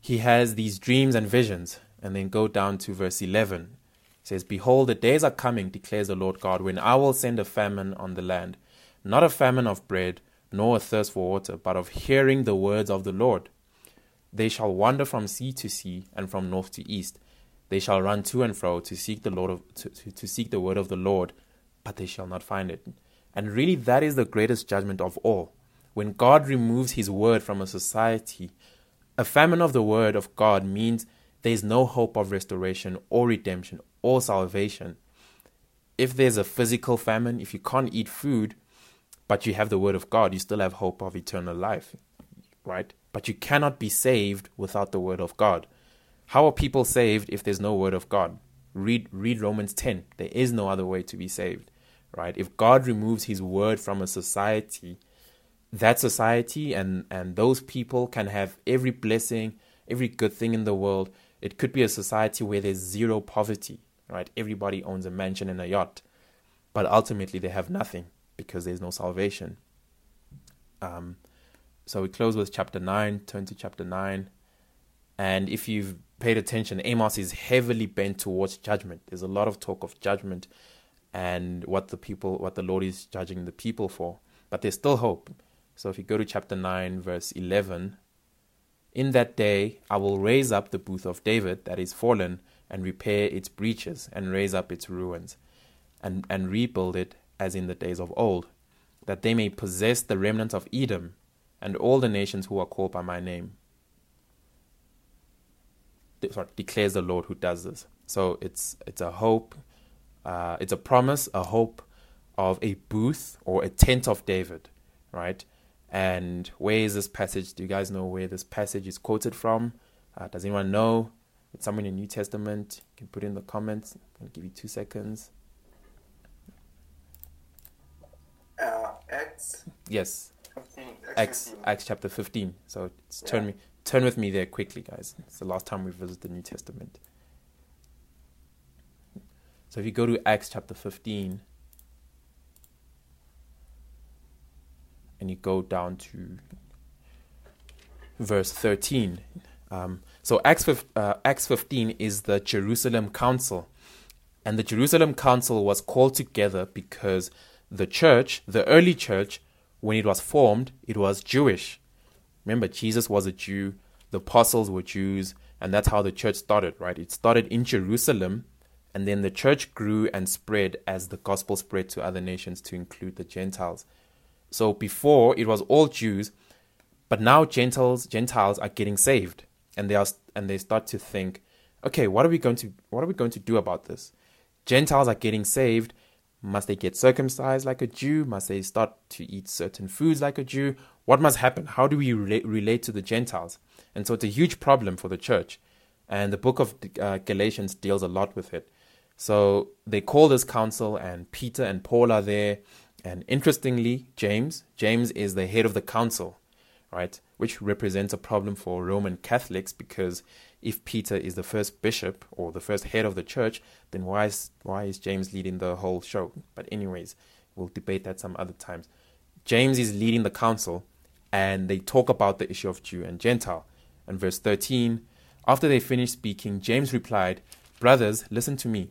he has these dreams and visions. And then go down to verse 11. It says, Behold, the days are coming, declares the Lord God, when I will send a famine on the land, not a famine of bread, nor a thirst for water, but of hearing the words of the Lord. They shall wander from sea to sea, and from north to east. They shall run to and fro to seek the Lord of, to, to, to seek the word of the Lord, but they shall not find it. And really, that is the greatest judgment of all. When God removes His word from a society, a famine of the word of God means there is no hope of restoration or redemption or salvation. If there's a physical famine, if you can't eat food, but you have the word of God, you still have hope of eternal life, right? But you cannot be saved without the word of God. How are people saved if there's no word of God? Read read Romans 10. There is no other way to be saved, right? If God removes his word from a society, that society and and those people can have every blessing, every good thing in the world. It could be a society where there's zero poverty, right? Everybody owns a mansion and a yacht, but ultimately they have nothing because there's no salvation. Um, so we close with chapter 9, turn to chapter 9. And if you've paid attention, Amos is heavily bent towards judgment. There's a lot of talk of judgment and what the people, what the Lord is judging the people for. But there's still hope. So if you go to chapter 9, verse 11, in that day I will raise up the booth of David that is fallen and repair its breaches and raise up its ruins and, and rebuild it as in the days of old, that they may possess the remnant of Edom and all the nations who are called by my name. Sorry, declares the Lord who does this. So it's it's a hope, uh, it's a promise, a hope of a booth or a tent of David, right? And where is this passage? Do you guys know where this passage is quoted from? Uh, does anyone know? It's somewhere in the New Testament. You can put in the comments. I'll give you two seconds. Uh, Acts. Yes. 15, Acts 15. Acts chapter 15. So it's, Yeah. turn me turn with me there quickly, guys. It's the last time we visit the New Testament. So if you go to Acts chapter 15 and you go down to verse 13. Um, so Acts, uh, Acts 15 is the Jerusalem Council. And the Jerusalem Council was called together because the church, the early church, when it was formed, it was Jewish. Remember, Jesus was a Jew, the apostles were Jews, and that's how the church started, right? It started in Jerusalem, and then the church grew and spread as the gospel spread to other nations to include the Gentiles. So before it was all Jews, but now Gentiles Gentiles are getting saved, and they are and they start to think, okay, what are we going to what are we going to do about this? Gentiles are getting saved. Must they get circumcised like a Jew? Must they start to eat certain foods like a Jew? What must happen? How do we relate, relate to the Gentiles? And so it's a huge problem for the church. And the book of uh, Galatians deals a lot with it. So they call this council, and Peter and Paul are there. And interestingly, James, James is the head of the council, right? Which represents a problem for Roman Catholics because if Peter is the first bishop or the first head of the church, then why is why is James leading the whole show? But anyways, we'll debate that some other times. James is leading the council, and they talk about the issue of Jew and Gentile, And verse 13 After they finished speaking, James replied, Brothers, listen to me.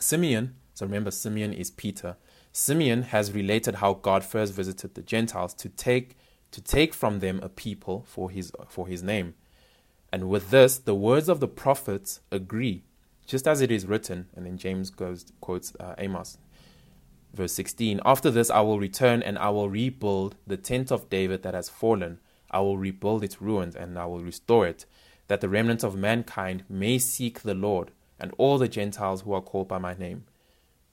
Simeon, so remember, Simeon is Peter. Simeon has related how God first visited the Gentiles to take to take from them a people for his for his name. And with this, the words of the prophets agree, just as it is written. And then James goes quotes uh, Amos, verse 16. After this, I will return and I will rebuild the tent of David that has fallen. I will rebuild its ruins and I will restore it, that the remnant of mankind may seek the Lord and all the Gentiles who are called by my name,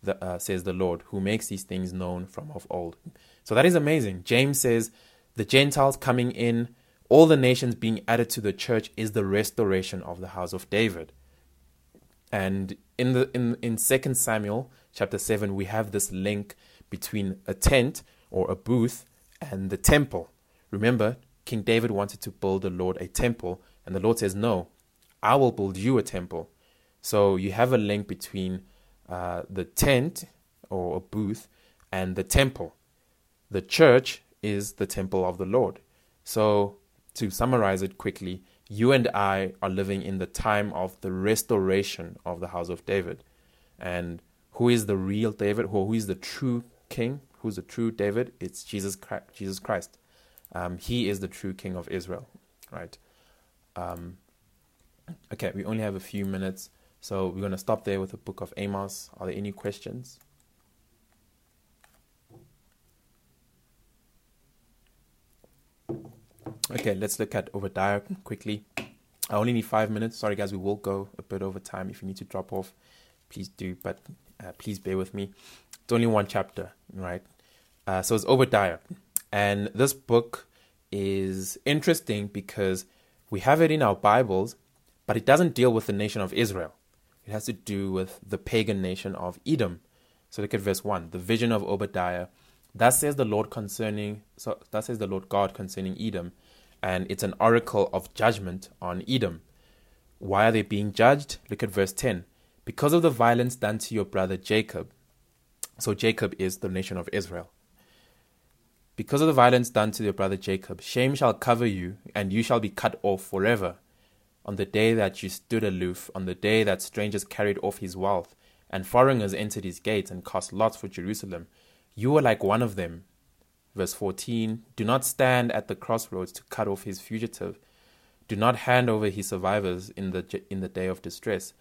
the, uh, says the Lord, who makes these things known from of old. So that is amazing. James says the Gentiles coming in, all the nations being added to the church is the restoration of the house of David. And in the in in Second Samuel chapter seven, we have this link between a tent or a booth and the temple. Remember, King David wanted to build the Lord a temple, and the Lord says, "No, I will build you a temple." So you have a link between uh, the tent or a booth and the temple. The church is the temple of the Lord. So, to summarize it quickly, you and I are living in the time of the restoration of the house of David. And who is the real David? who, Who is the true king? Who's the true David? It's Jesus Christ. Jesus Christ. Um, he is the true king of Israel, right? Um, okay, we only have a few minutes, so we're going to stop there with the book of Amos. Are there any questions? Okay, let's look at Obadiah quickly. I only need five minutes. Sorry, guys, we will go a bit over time. If you need to drop off, please do, but uh, please bear with me. It's only one chapter, right? Uh, so it's Obadiah. And this book is interesting because we have it in our Bibles, but it doesn't deal with the nation of Israel. It has to do with the pagan nation of Edom. So look at verse 1 the vision of Obadiah. Thus says the Lord concerning, so thus says the Lord God concerning Edom and it's an oracle of judgment on Edom. Why are they being judged? Look at verse 10. Because of the violence done to your brother Jacob. So Jacob is the nation of Israel. Because of the violence done to your brother Jacob, shame shall cover you, and you shall be cut off forever. On the day that you stood aloof, on the day that strangers carried off his wealth, and foreigners entered his gates and cast lots for Jerusalem, you were like one of them, Verse 14 Do not stand at the crossroads to cut off his fugitive. Do not hand over his survivors in the, in the day of distress.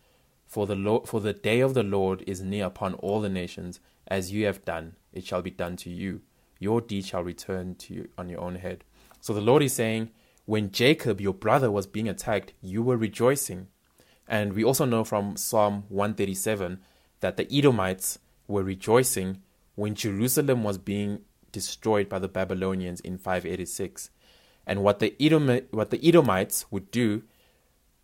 For the, Lord, for the day of the Lord is near upon all the nations. As you have done, it shall be done to you. Your deed shall return to you on your own head. So the Lord is saying, when Jacob, your brother, was being attacked, you were rejoicing. And we also know from Psalm 137 that the Edomites were rejoicing when Jerusalem was being destroyed by the Babylonians in 586. And what the, Edom, what the Edomites would do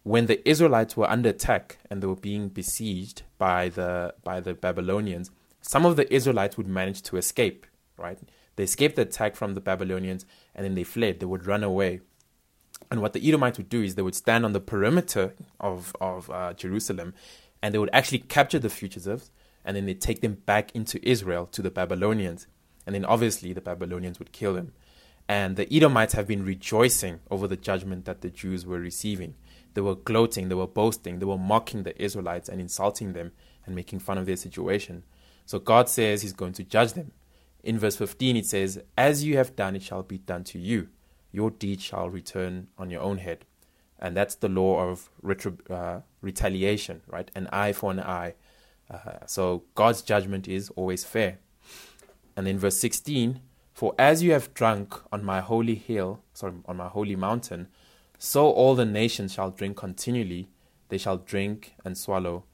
when the Israelites were under attack and they were being besieged by the, by the Babylonians, some of the Israelites would manage to escape, right? They escaped the attack from the Babylonians and then they fled. They would run away. And what the Edomites would do is they would stand on the perimeter of, of uh, Jerusalem and they would actually capture the fugitives and then they take them back into Israel to the Babylonians. And then obviously the Babylonians would kill them. And the Edomites have been rejoicing over the judgment that the Jews were receiving. They were gloating, they were boasting, they were mocking the Israelites and insulting them and making fun of their situation. So God says He's going to judge them. In verse 15, it says, As you have done, it shall be done to you. Your deed shall return on your own head. And that's the law of retrib- uh, retaliation, right? An eye for an eye. Uh, so God's judgment is always fair. And in verse 16, for as you have drunk on my holy hill, sorry, on my holy mountain, so all the nations shall drink continually. They shall drink and swallow,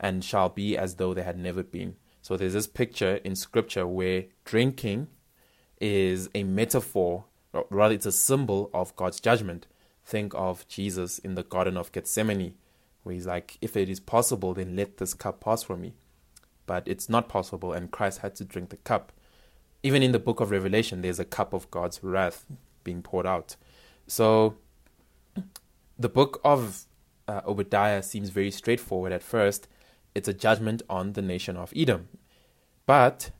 and shall be as though they had never been. So there's this picture in scripture where drinking is a metaphor, or rather, it's a symbol of God's judgment. Think of Jesus in the Garden of Gethsemane, where he's like, If it is possible, then let this cup pass from me. But it's not possible, and Christ had to drink the cup even in the book of Revelation, there's a cup of God's wrath being poured out. So the book of uh, Obadiah seems very straightforward at first. It's a judgment on the nation of Edom. But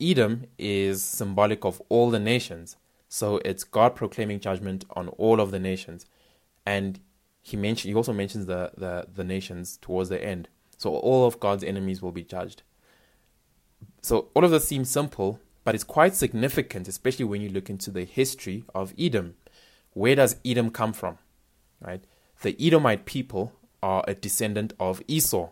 Edom is symbolic of all the nations. So it's God proclaiming judgment on all of the nations. and he mentioned he also mentions the, the the nations towards the end. So all of God's enemies will be judged. So all of this seems simple, but it's quite significant, especially when you look into the history of Edom. Where does Edom come from? Right? The Edomite people are a descendant of Esau.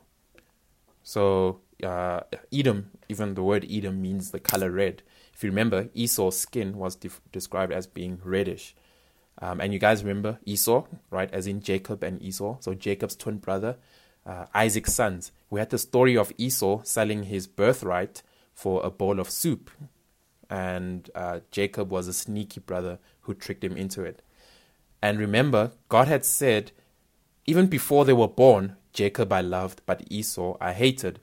So uh, Edom, even the word Edom means the color red. If you remember, Esau's skin was def- described as being reddish. Um, and you guys remember Esau, right? As in Jacob and Esau. So Jacob's twin brother, uh, Isaac's sons. We had the story of Esau selling his birthright for a bowl of soup. And uh, Jacob was a sneaky brother who tricked him into it. And remember, God had said, even before they were born, Jacob I loved, but Esau I hated.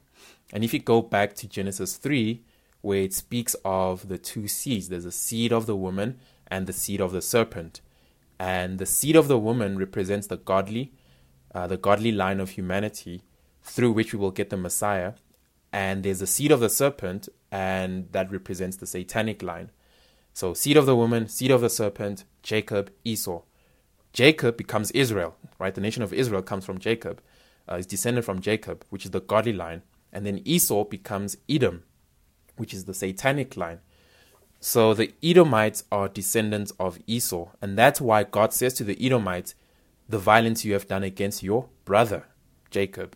And if you go back to Genesis 3, where it speaks of the two seeds, there's a seed of the woman and the seed of the serpent. And the seed of the woman represents the godly, uh, the godly line of humanity through which we will get the Messiah. And there's the seed of the serpent, and that represents the satanic line. So, seed of the woman, seed of the serpent, Jacob, Esau. Jacob becomes Israel, right? The nation of Israel comes from Jacob, uh, is descended from Jacob, which is the godly line. And then Esau becomes Edom, which is the satanic line. So the Edomites are descendants of Esau, and that's why God says to the Edomites, "The violence you have done against your brother Jacob."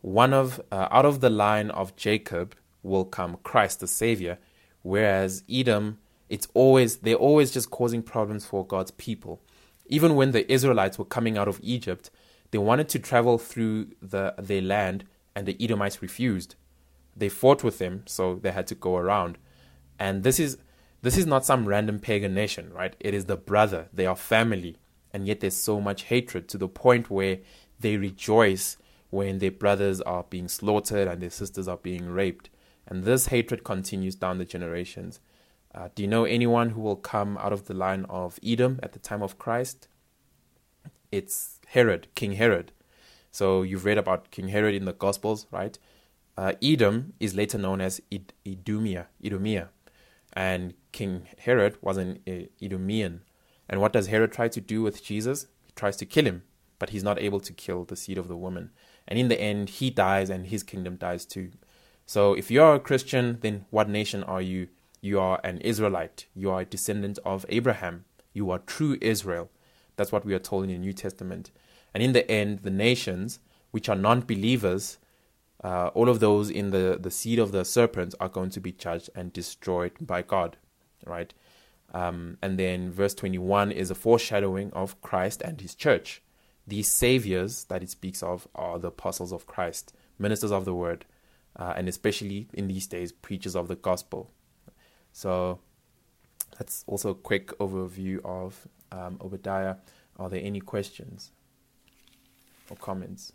One of uh, out of the line of Jacob will come Christ the Savior, whereas Edom, it's always they're always just causing problems for God's people. Even when the Israelites were coming out of Egypt, they wanted to travel through the their land, and the Edomites refused. They fought with them, so they had to go around. And this is this is not some random pagan nation, right? It is the brother. They are family. And yet there's so much hatred to the point where they rejoice when their brothers are being slaughtered and their sisters are being raped. And this hatred continues down the generations. Uh, do you know anyone who will come out of the line of Edom at the time of Christ? It's Herod, King Herod. So you've read about King Herod in the Gospels, right? Uh, Edom is later known as Id- Idumea, Idumea, and King Herod was an uh, Idumean. And what does Herod try to do with Jesus? He tries to kill him, but he's not able to kill the seed of the woman. And in the end, he dies and his kingdom dies too. So if you are a Christian, then what nation are you? You are an Israelite. You are a descendant of Abraham. You are true Israel. That's what we are told in the New Testament. And in the end, the nations, which are non believers, uh, all of those in the, the seed of the serpent are going to be judged and destroyed by God, right? Um, and then verse 21 is a foreshadowing of Christ and his church. These saviors that it speaks of are the apostles of Christ, ministers of the word, uh, and especially in these days, preachers of the gospel. So that's also a quick overview of um, Obadiah. Are there any questions or comments?